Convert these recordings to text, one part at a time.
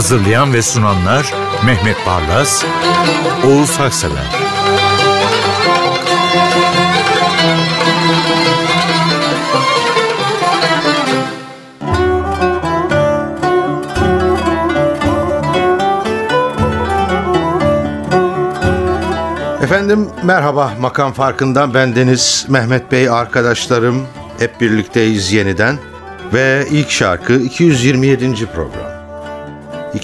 Hazırlayan ve sunanlar Mehmet Barlas, Oğuz Haksever. Efendim merhaba makam farkından ben Deniz Mehmet Bey arkadaşlarım hep birlikteyiz yeniden ve ilk şarkı 227. program.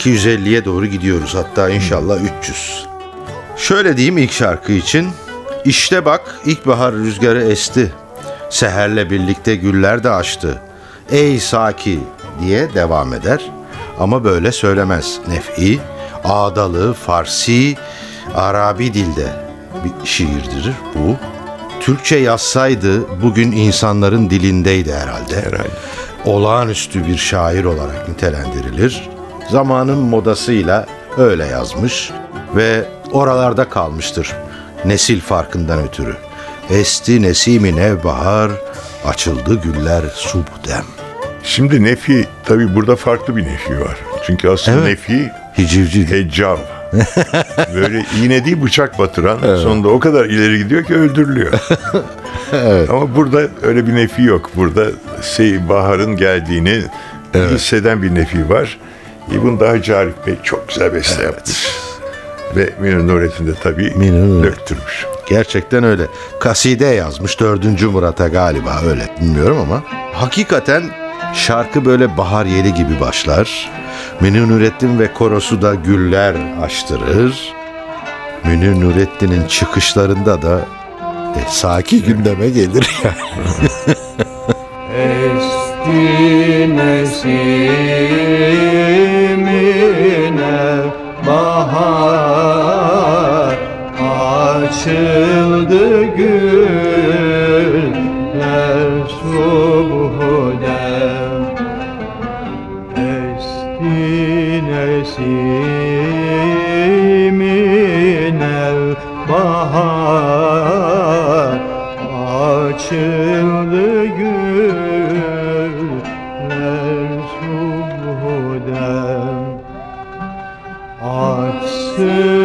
250'ye doğru gidiyoruz hatta inşallah 300. Şöyle diyeyim ilk şarkı için. İşte bak ilkbahar rüzgarı esti. Seherle birlikte güller de açtı. Ey Saki diye devam eder. Ama böyle söylemez. Nef'i, ağdalı, Farsi, Arabi dilde bir şiirdir bu. Türkçe yazsaydı bugün insanların dilindeydi herhalde. Herhalde. Olağanüstü bir şair olarak nitelendirilir zamanın modasıyla öyle yazmış ve oralarda kalmıştır nesil farkından ötürü. Esti nesimi nevbahar, açıldı güller subdem. Şimdi nefi tabi burada farklı bir nefi var. Çünkü aslında evet. nefi hicivci heccav. Böyle iğne değil bıçak batıran evet. sonunda o kadar ileri gidiyor ki öldürülüyor. evet. Ama burada öyle bir nefi yok. Burada şey baharın geldiğini evet. hisseden bir nefi var. İbn Dağcı Arif Bey çok güzel beste evet. yapmış. Ve Münir Nurettin de tabii Münir döktürmüş. Gerçekten öyle. Kaside yazmış dördüncü Murat'a galiba öyle bilmiyorum ama. Hakikaten şarkı böyle bahar yeli gibi başlar. Münir Nurettin ve korosu da güller açtırır. Münir Nurettin'in çıkışlarında da e, saki gündeme gelir yani. Esti bahar açıldı güller subhudem esti nesimine bahar açıldı güller Mm-hmm.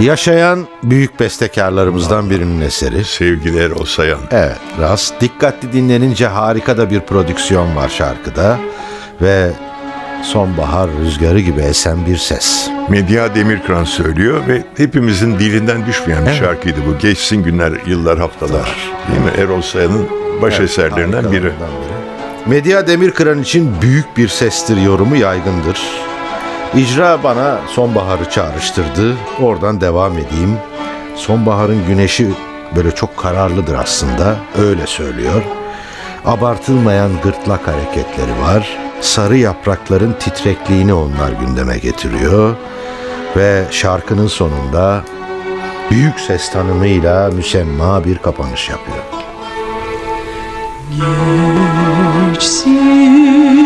Yaşayan büyük bestekarlarımızdan birinin eseri. Sevgiler o sayan. Evet, Rast. Dikkatli dinlenince harika da bir prodüksiyon var şarkıda. Ve sonbahar rüzgarı gibi esen bir ses. Medya Demirkran söylüyor ve hepimizin dilinden düşmeyen bir evet. şarkıydı bu. Geçsin günler, yıllar, haftalar. Değil mi? Erol Sayan'ın baş evet, eserlerinden biri. biri. Medya Demirkıran için büyük bir sestir yorumu yaygındır. İcra bana sonbaharı çağrıştırdı. Oradan devam edeyim. Sonbaharın güneşi böyle çok kararlıdır aslında. Öyle söylüyor. Abartılmayan gırtlak hareketleri var. Sarı yaprakların titrekliğini onlar gündeme getiriyor. Ve şarkının sonunda büyük ses tanımıyla müsemma bir kapanış yapıyor. Geçsin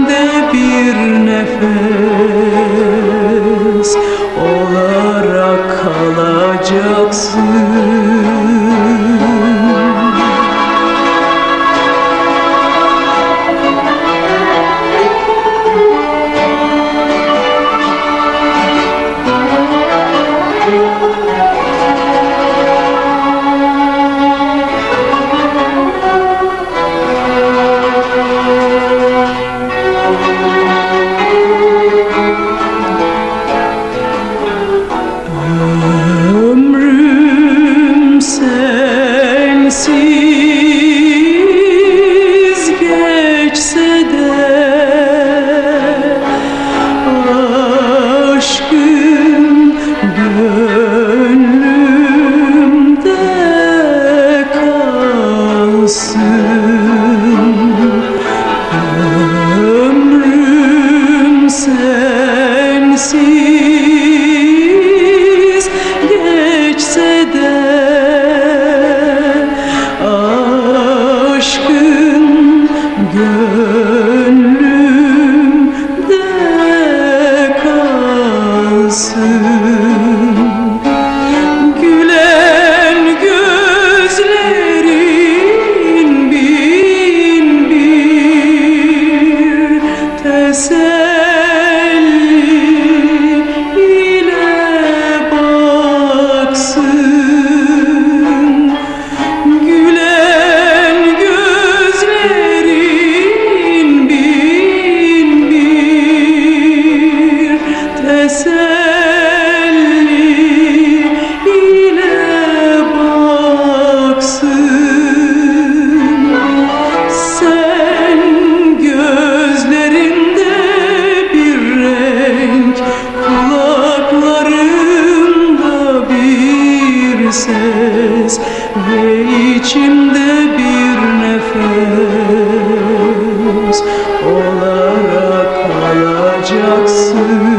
Jackson.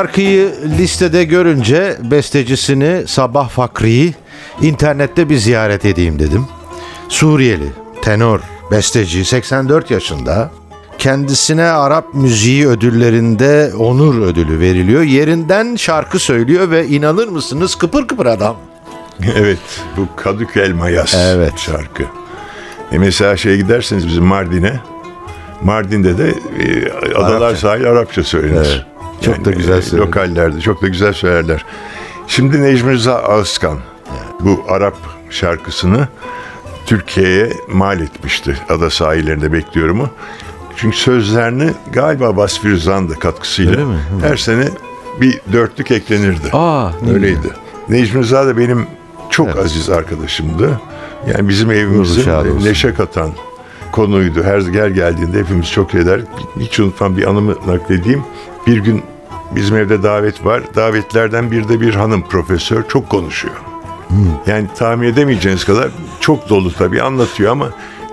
Şarkıyı listede görünce bestecisini Sabah Fakri'yi internette bir ziyaret edeyim dedim. Suriyeli, tenor, besteci 84 yaşında. Kendisine Arap müziği ödüllerinde onur ödülü veriliyor. Yerinden şarkı söylüyor ve inanır mısınız kıpır kıpır adam. Evet bu Kadük Elmayas Evet. şarkı. E mesela şeye giderseniz bizim Mardin'e Mardin'de de e, Adalar Arapça. sahil Arapça söylenir. Evet. Çok da güzel e, söylenir. Lokallerde çok da güzel söylerler. Şimdi Necmi Rıza Ağızkan bu Arap şarkısını Türkiye'ye mal etmişti. Ada sahillerinde bekliyorumu. Çünkü sözlerini galiba Basfi Rıza'nın da katkısıyla Öyle mi? Hı. her sene bir dörtlük eklenirdi. Aa, Öyleydi. Necmi Rıza da benim çok aziz arkadaşımdı. Yani bizim evimizin neşe katan konuydu. Her yer geldiğinde hepimiz çok eder. Hiç unutmam bir anımı nakledeyim. Bir gün bizim evde davet var. Davetlerden bir de bir hanım profesör çok konuşuyor. Yani tahmin edemeyeceğiniz kadar çok dolu tabii anlatıyor ama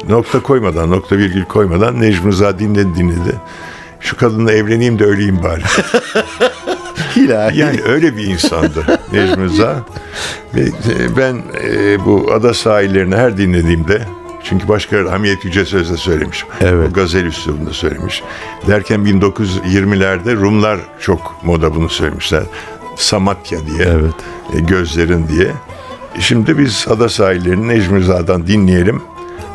nokta koymadan, nokta virgül koymadan Necmi Rıza dinledi dinledi. Şu kadınla evleneyim de öleyim bari. İlahi. Yani öyle bir insandı Necmi Rıza. E, ben e, bu ada sahillerini her dinlediğimde çünkü başka Hamiyet Yüce Söz'de söylemiş. Evet. O gazel üslubunda söylemiş. Derken 1920'lerde Rumlar çok moda bunu söylemişler. Samatya diye. Evet. e, gözlerin diye. Şimdi biz ada sahillerini Necmi Rıza'dan dinleyelim.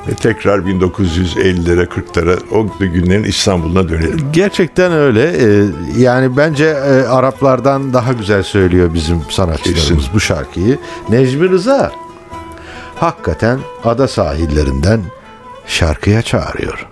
Ve tekrar 1950'lere 40'lara o günlerin İstanbul'una dönelim. Gerçekten öyle. Ee, yani bence e, Araplardan daha güzel söylüyor bizim sanatçılarımız Kesin. bu şarkıyı. Necmi Rıza hakikaten ada sahillerinden şarkıya çağırıyor.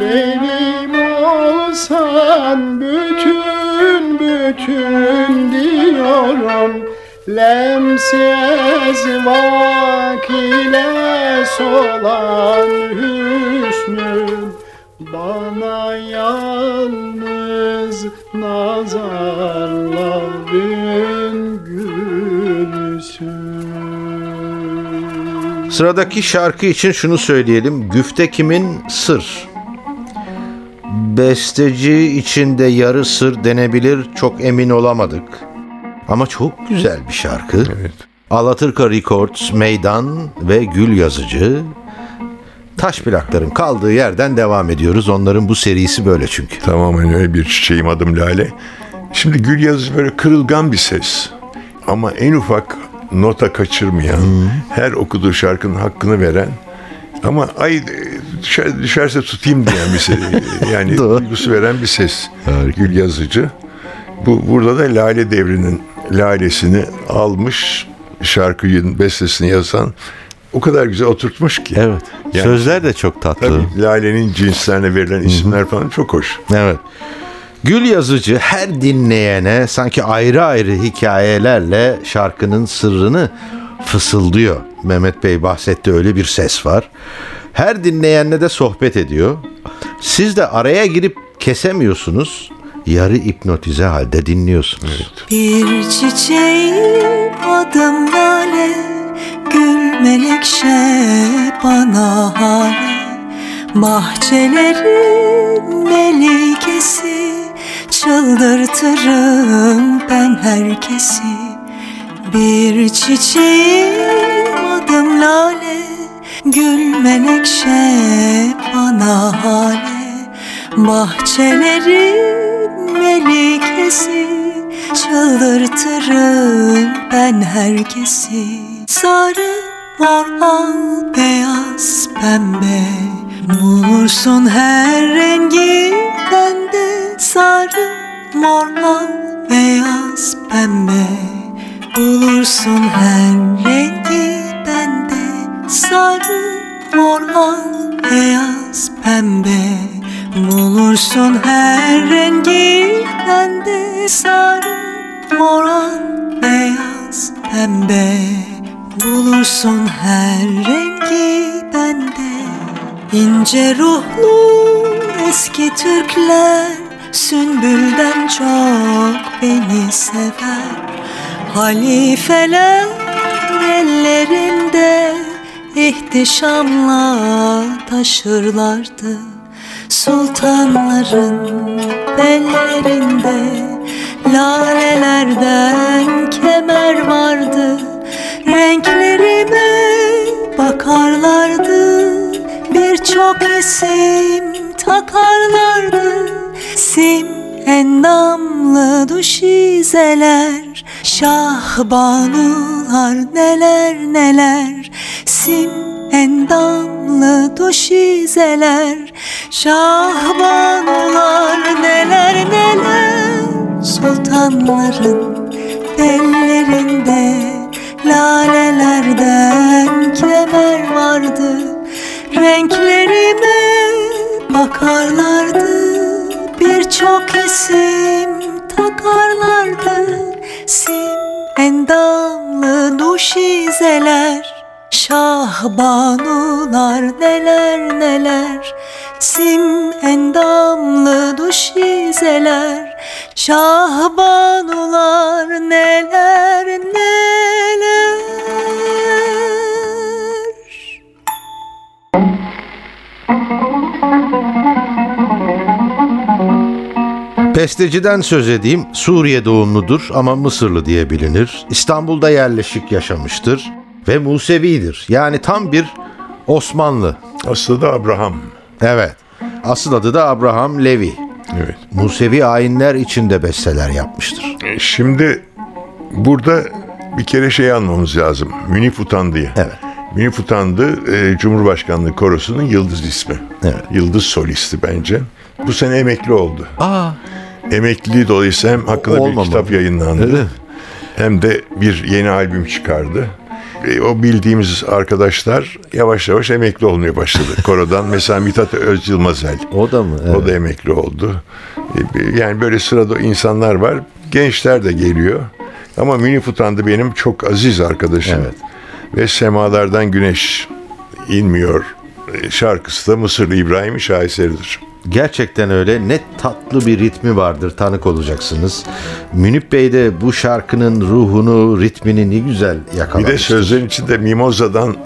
Benim olsan bütün bütün diyorum Lemsiz vak ile solan hüsnün Bana yalnız nazarların gülsün Sıradaki şarkı için şunu söyleyelim. Güfte kimin? Sır. Besteci içinde yarı sır denebilir çok emin olamadık. Ama çok güzel bir şarkı. Evet. Alaturka Records, Meydan ve Gül Yazıcı. Taş plakların kaldığı yerden devam ediyoruz. Onların bu serisi böyle çünkü. Tamamen öyle bir çiçeğim adım Lale. Şimdi Gül Yazıcı böyle kırılgan bir ses. Ama en ufak nota kaçırmayan, her okuduğu şarkının hakkını veren ama ay düşer, düşerse tutayım diyen bir ses. Yani Doğru. duygusu veren bir ses. Gül Yazıcı. Bu burada da Lale Devri'nin lalesini almış şarkının bestesini yazan o kadar güzel oturtmuş ki. Evet. Yani- Sözler de çok tatlı. Tabii Lale'nin cinslerine verilen isimler falan çok hoş. Evet. Gül Yazıcı her dinleyene sanki ayrı ayrı hikayelerle şarkının sırrını fısıldıyor. Mehmet Bey bahsetti öyle bir ses var. Her dinleyenle de sohbet ediyor. Siz de araya girip kesemiyorsunuz. Yarı hipnotize halde dinliyorsunuz. Bir çiçeğim adım lale Gül melekşe bana hale Bahçelerin melikesi Çıldırtırım ben herkesi Bir çiçeğim adım lale. Gül menekşe bana hale. Bahçelerin melikesi Çıldırtırım ben herkesi. Sarı, mor, al, beyaz, pembe. Bulursun her rengi bende Sarı, mor, al, beyaz, pembe Bulursun her rengi bende. Sarı, mor, al, beyaz, pembe. Bulursun her rengi bende. Sarı, mor, al, beyaz, pembe. Bulursun her rengi bende. İnce ruhlu eski Türkler Sümbülden çok beni sever Halifeler ellerinde ihtişamla taşırlardı. Sultanların bellerinde lalelerden kemer vardı. Renklerime bakarlardı Birçok isim takarlardı. Sim endamlı duşizeler Şahbanular neler neler Sim endamlı duşizeler. Şahbanular neler neler Sultanların bellerinde Lalelerden kemer vardı Renklerime bakarlardı. Birçok isim takarlardı Sim endamlı duşizeler Şahbanular neler neler. Sim endamlı duşizeler Şahbanular neler neler Besteciden söz edeyim. Suriye doğumludur ama Mısırlı diye bilinir. İstanbul'da yerleşik yaşamıştır ve Musevidir. Yani tam bir Osmanlı. Aslında da Abraham. Evet. Asıl adı da Abraham Levi. Evet. Musevi ayinler içinde besteler yapmıştır. E, Şimdi burada bir kere şey anlamamız lazım. Münif Utandı'yı. Evet. Münif Utandı e, Cumhurbaşkanlığı Korosu'nun yıldız ismi. Evet. Yıldız solisti bence. Bu sene emekli oldu. Aa, Emekliliği dolayısıyla hem hakkında Olmamalı. bir kitap yayınlandı. Evet. Hem de bir yeni albüm çıkardı. e, o bildiğimiz arkadaşlar yavaş yavaş emekli olmaya başladı korodan. Mesela Mithat Özyılmazel. O da mı? O da emekli oldu. E, Yani böyle sırada insanlar var. Gençler de geliyor. Ama Münif Utandı benim çok aziz arkadaşım. Evet. Ve Semalardan Güneş inmiyor. E, Şarkısı da Mısırlı İbrahim şaheseridir. Gerçekten öyle. Ne tatlı bir ritmi vardır tanık olacaksınız. Münip Bey de bu şarkının ruhunu, ritmini ne güzel Bir yakalamıştır. de sözlerin içinde mimozadan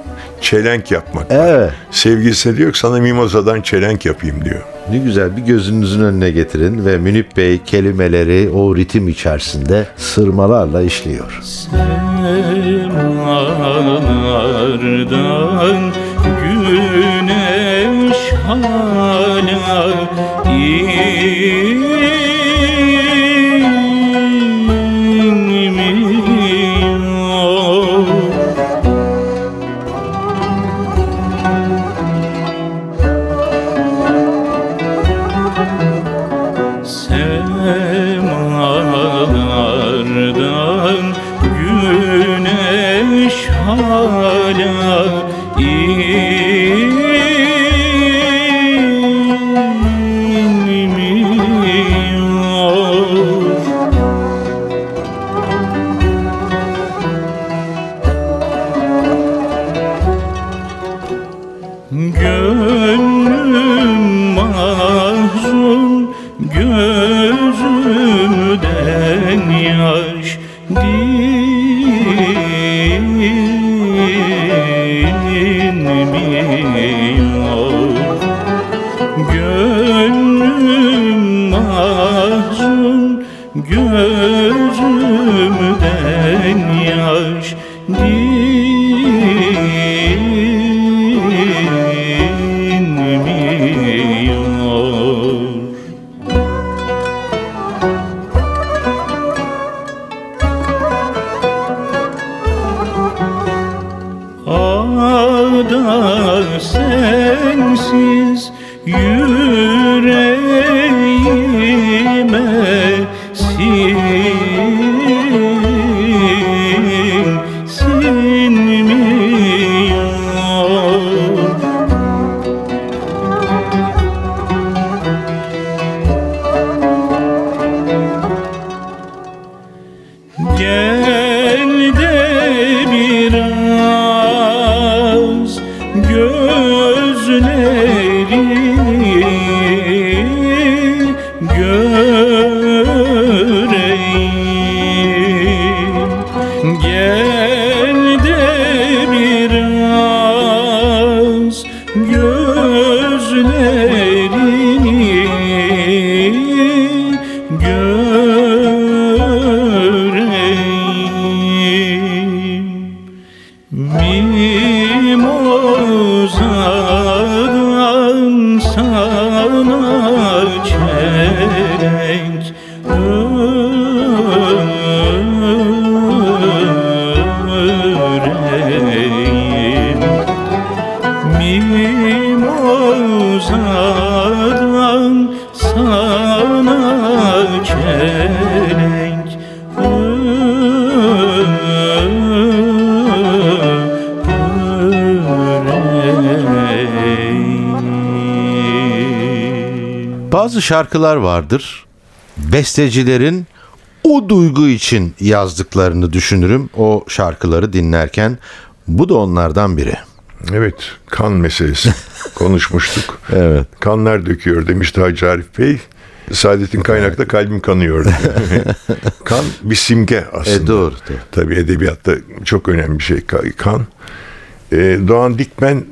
çelenk yapmak. Evet. Sevgilisine diyor ki sana mimozadan çelenk yapayım diyor. Ne güzel bir gözünüzün önüne getirin ve Münip Bey kelimeleri o ritim içerisinde sırmalarla işliyor. Semalardan güneş hala Yeah. Gözümden yaş dinmiyor Gönlüm mahzun gözümden Bazı şarkılar vardır. Bestecilerin o duygu için yazdıklarını düşünürüm o şarkıları dinlerken. Bu da onlardan biri. Evet, kan meselesi konuşmuştuk. Evet. Kanlar döküyor demişti Hacı Arif Bey. Saadet'in kaynakta kalbim kanıyor. kan bir simge aslında. E, doğru, doğru. Tabii edebiyatta çok önemli bir şey ka- kan. E, Doğan Dikmen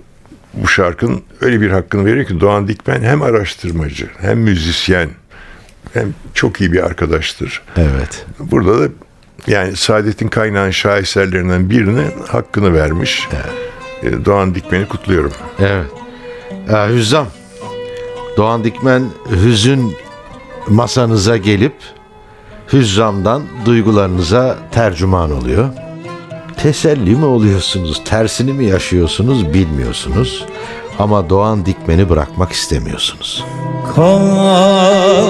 bu şarkının öyle bir hakkını veriyor ki Doğan Dikmen hem araştırmacı hem müzisyen hem çok iyi bir arkadaştır. Evet. Burada da yani Saadet'in kaynağın şaheserlerinden birine hakkını vermiş. E, Doğan Dikmen'i kutluyorum. Evet. Ee, Hüzzam. Doğan Dikmen hüzün masanıza gelip hüzzamdan duygularınıza tercüman oluyor. Teselli mi oluyorsunuz, tersini mi yaşıyorsunuz bilmiyorsunuz. Ama Doğan Dikmen'i bırakmak istemiyorsunuz. Kalbim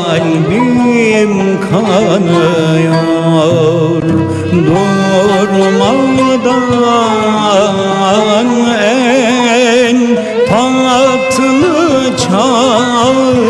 kanıyor durmadan en tatlı çağında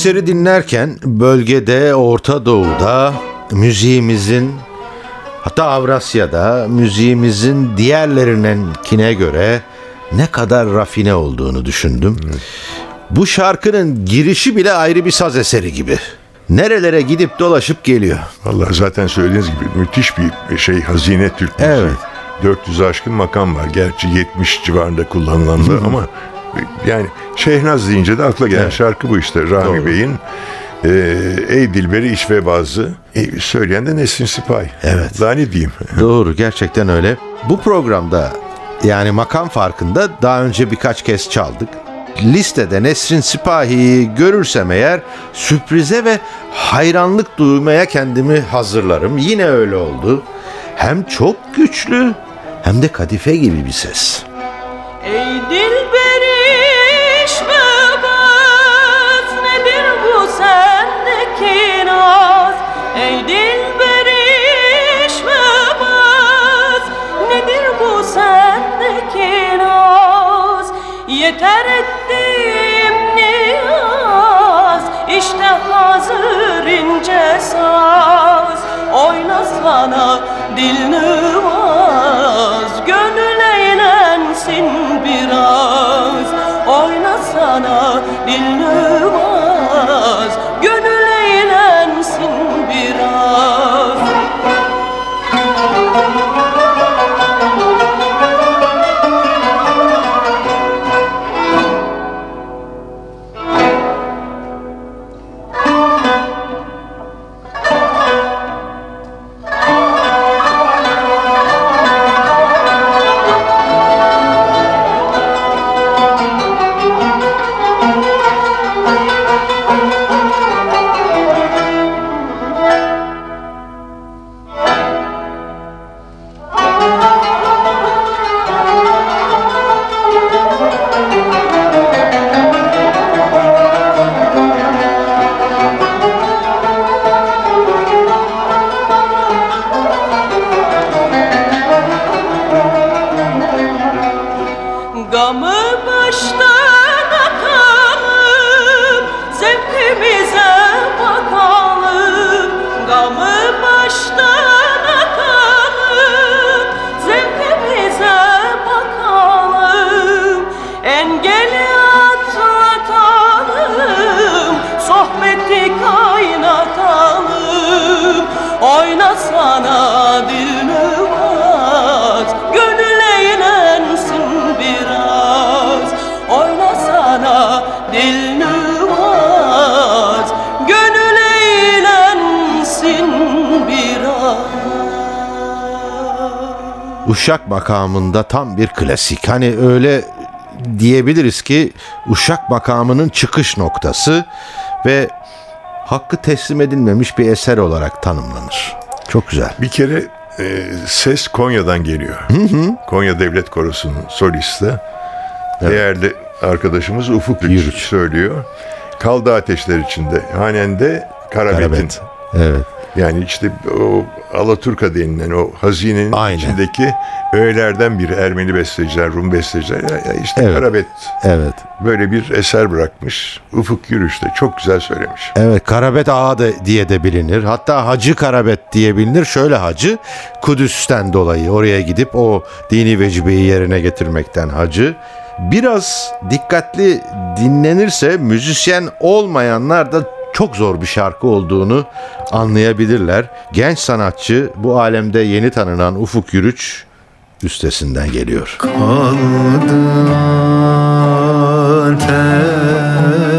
eseri dinlerken bölgede Orta Doğu'da müziğimizin hatta Avrasya'da müziğimizin diğerlerinkine göre ne kadar rafine olduğunu düşündüm. Bu şarkının girişi bile ayrı bir saz eseri gibi. Nerelere gidip dolaşıp geliyor. Vallahi zaten söylediğiniz gibi müthiş bir şey hazine Türk müziği. Evet. 400 aşkın makam var. Gerçi 70 civarında kullanılanlar ama yani Şehnaz deyince de akla gelen şarkı bu işte. Rami Doğru. Bey'in e, Ey Dilberi iç ve bazı e, söyleyen de Nesrin Sipahi. Evet. Daha ne diyeyim? Doğru gerçekten öyle. Bu programda yani makam farkında daha önce birkaç kez çaldık. Listede Nesrin Sipahi'yi görürsem eğer sürprize ve hayranlık duymaya kendimi hazırlarım. Yine öyle oldu. Hem çok güçlü hem de kadife gibi bir ses. Ey dilberiş Yeter ettim niyaz işte hazır ince saz. Oynasana dil nüvaz Gönül eğlensin biraz. Oynasana dil nüvaz Uşak makamında tam bir klasik. Hani öyle diyebiliriz ki Uşak makamının çıkış noktası ve hakkı teslim edilmemiş bir eser olarak tanımlanır. Çok güzel. Bir kere e, ses Konya'dan geliyor. Konya Devlet Korosu'nun solisti. Değerli arkadaşımız Ufuk Yürüç söylüyor. Kaldı ateşler içinde. Hanende Karabet'in. Karabet. Evet. Yani işte o Alaturka denilen o hazinenin Aynen. içindeki öğelerden biri Ermeni besteciler, Rum besteciler. İşte Evet. Karabet Evet. böyle bir eser bırakmış. Ufuk Yürüş de çok güzel söylemiş. Evet Karabet Ağa da diye de bilinir. Hatta Hacı Karabet diye bilinir. Şöyle hacı Kudüs'ten dolayı oraya gidip o dini vecibeyi yerine getirmekten hacı. Biraz dikkatli dinlenirse müzisyen olmayanlar da çok zor bir şarkı olduğunu anlayabilirler. Genç sanatçı bu alemde yeni tanınan Ufuk Yürüç üstesinden geliyor. Ateşler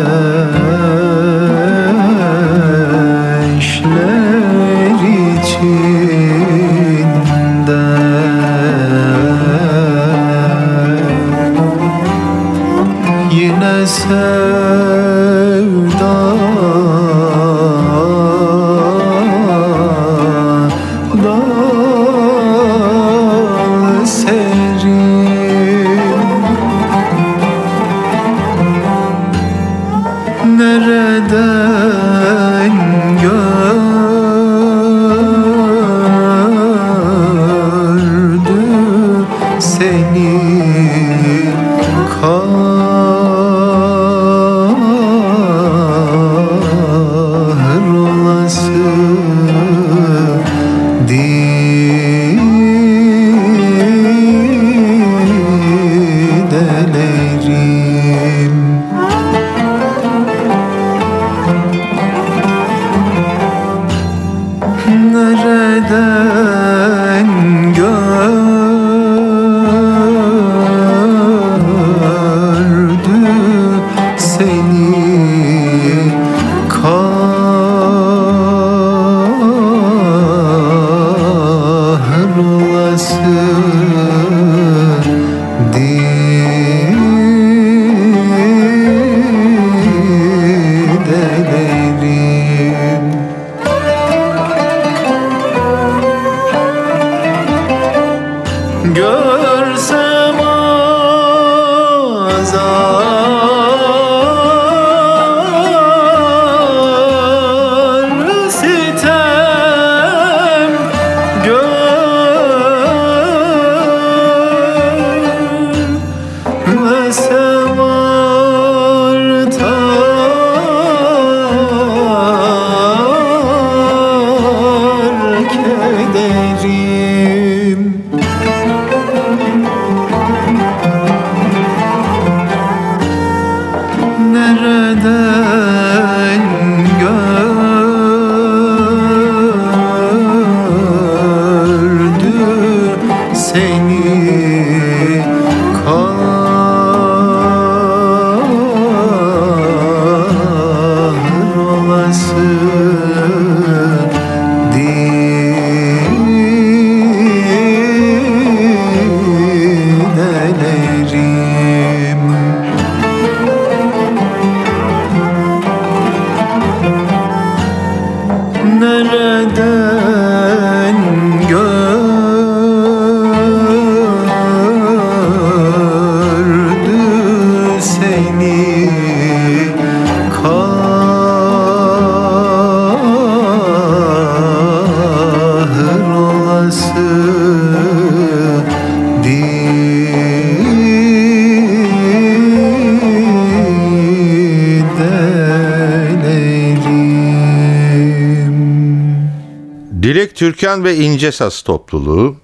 Türkan ve İnce Saz topluluğu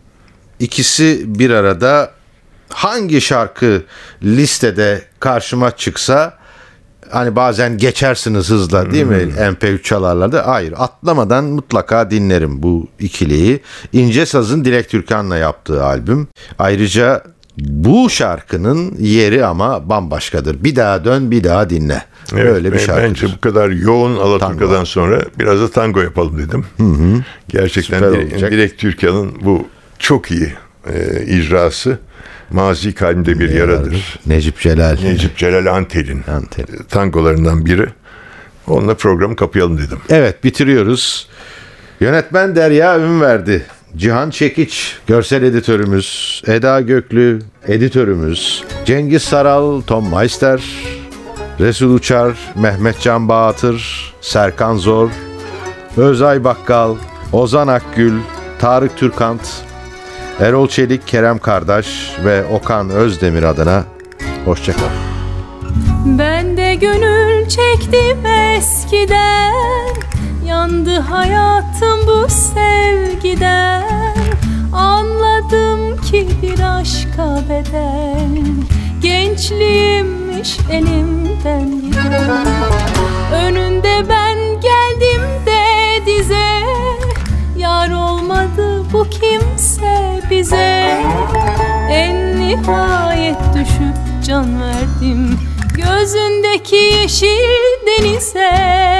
ikisi bir arada hangi şarkı listede karşıma çıksa hani bazen geçersiniz hızla değil mi MP3 çalarlarda hayır atlamadan mutlaka dinlerim bu ikiliyi. İnce Saz'ın Dilek Türkan'la yaptığı albüm. Ayrıca bu şarkının yeri ama bambaşkadır. Bir daha dön bir daha dinle. Evet, Öyle bir şarkıdır. Bence bu kadar yoğun Alaturka'dan Tango. sonra biraz da tango yapalım dedim. Gerçekten Süper Dilek, olacak. Dilek Türkan'ın bu çok iyi e, icrası Mazi Kalbimde Bir Yaradır. Necip Celal. Necip Celal Antel'in Antel. tangolarından biri. Onunla programı kapayalım dedim. Evet bitiriyoruz. Yönetmen Derya Ünverdi. Cihan Çekiç, görsel editörümüz, Eda Göklü, editörümüz, Cengiz Saral, Tom Meister, Resul Uçar, Mehmet Can Bağatır, Serkan Zor, Özay Bakkal, Ozan Akgül, Tarık Türkant, Erol Çelik, Kerem Kardeş ve Okan Özdemir adına hoşçakal. Ben de gönül çektim eskiden Yandı hayatım bu sevgiden. Anladım ki bir aşka bedel. Gençliğimmiş elimden giden. Önünde ben geldim de dize. Yar olmadı bu kimse bize. En nihayet düşüp can verdim. Gözündeki yeşil denize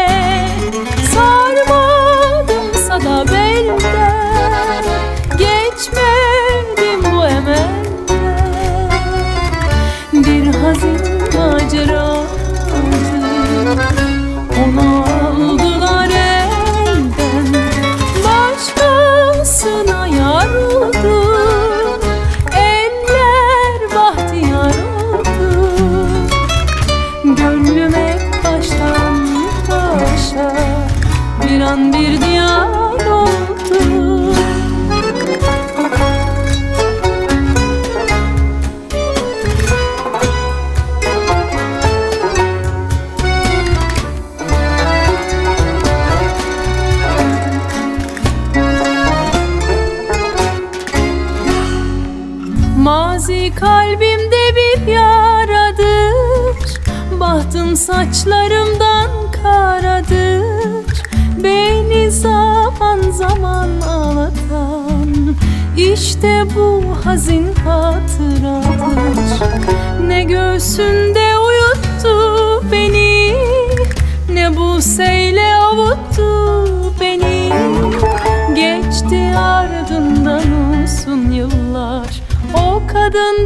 göğsünde uyuttu beni. Ne bu seyle avuttu beni. Geçti ardından uzun yıllar. O kadın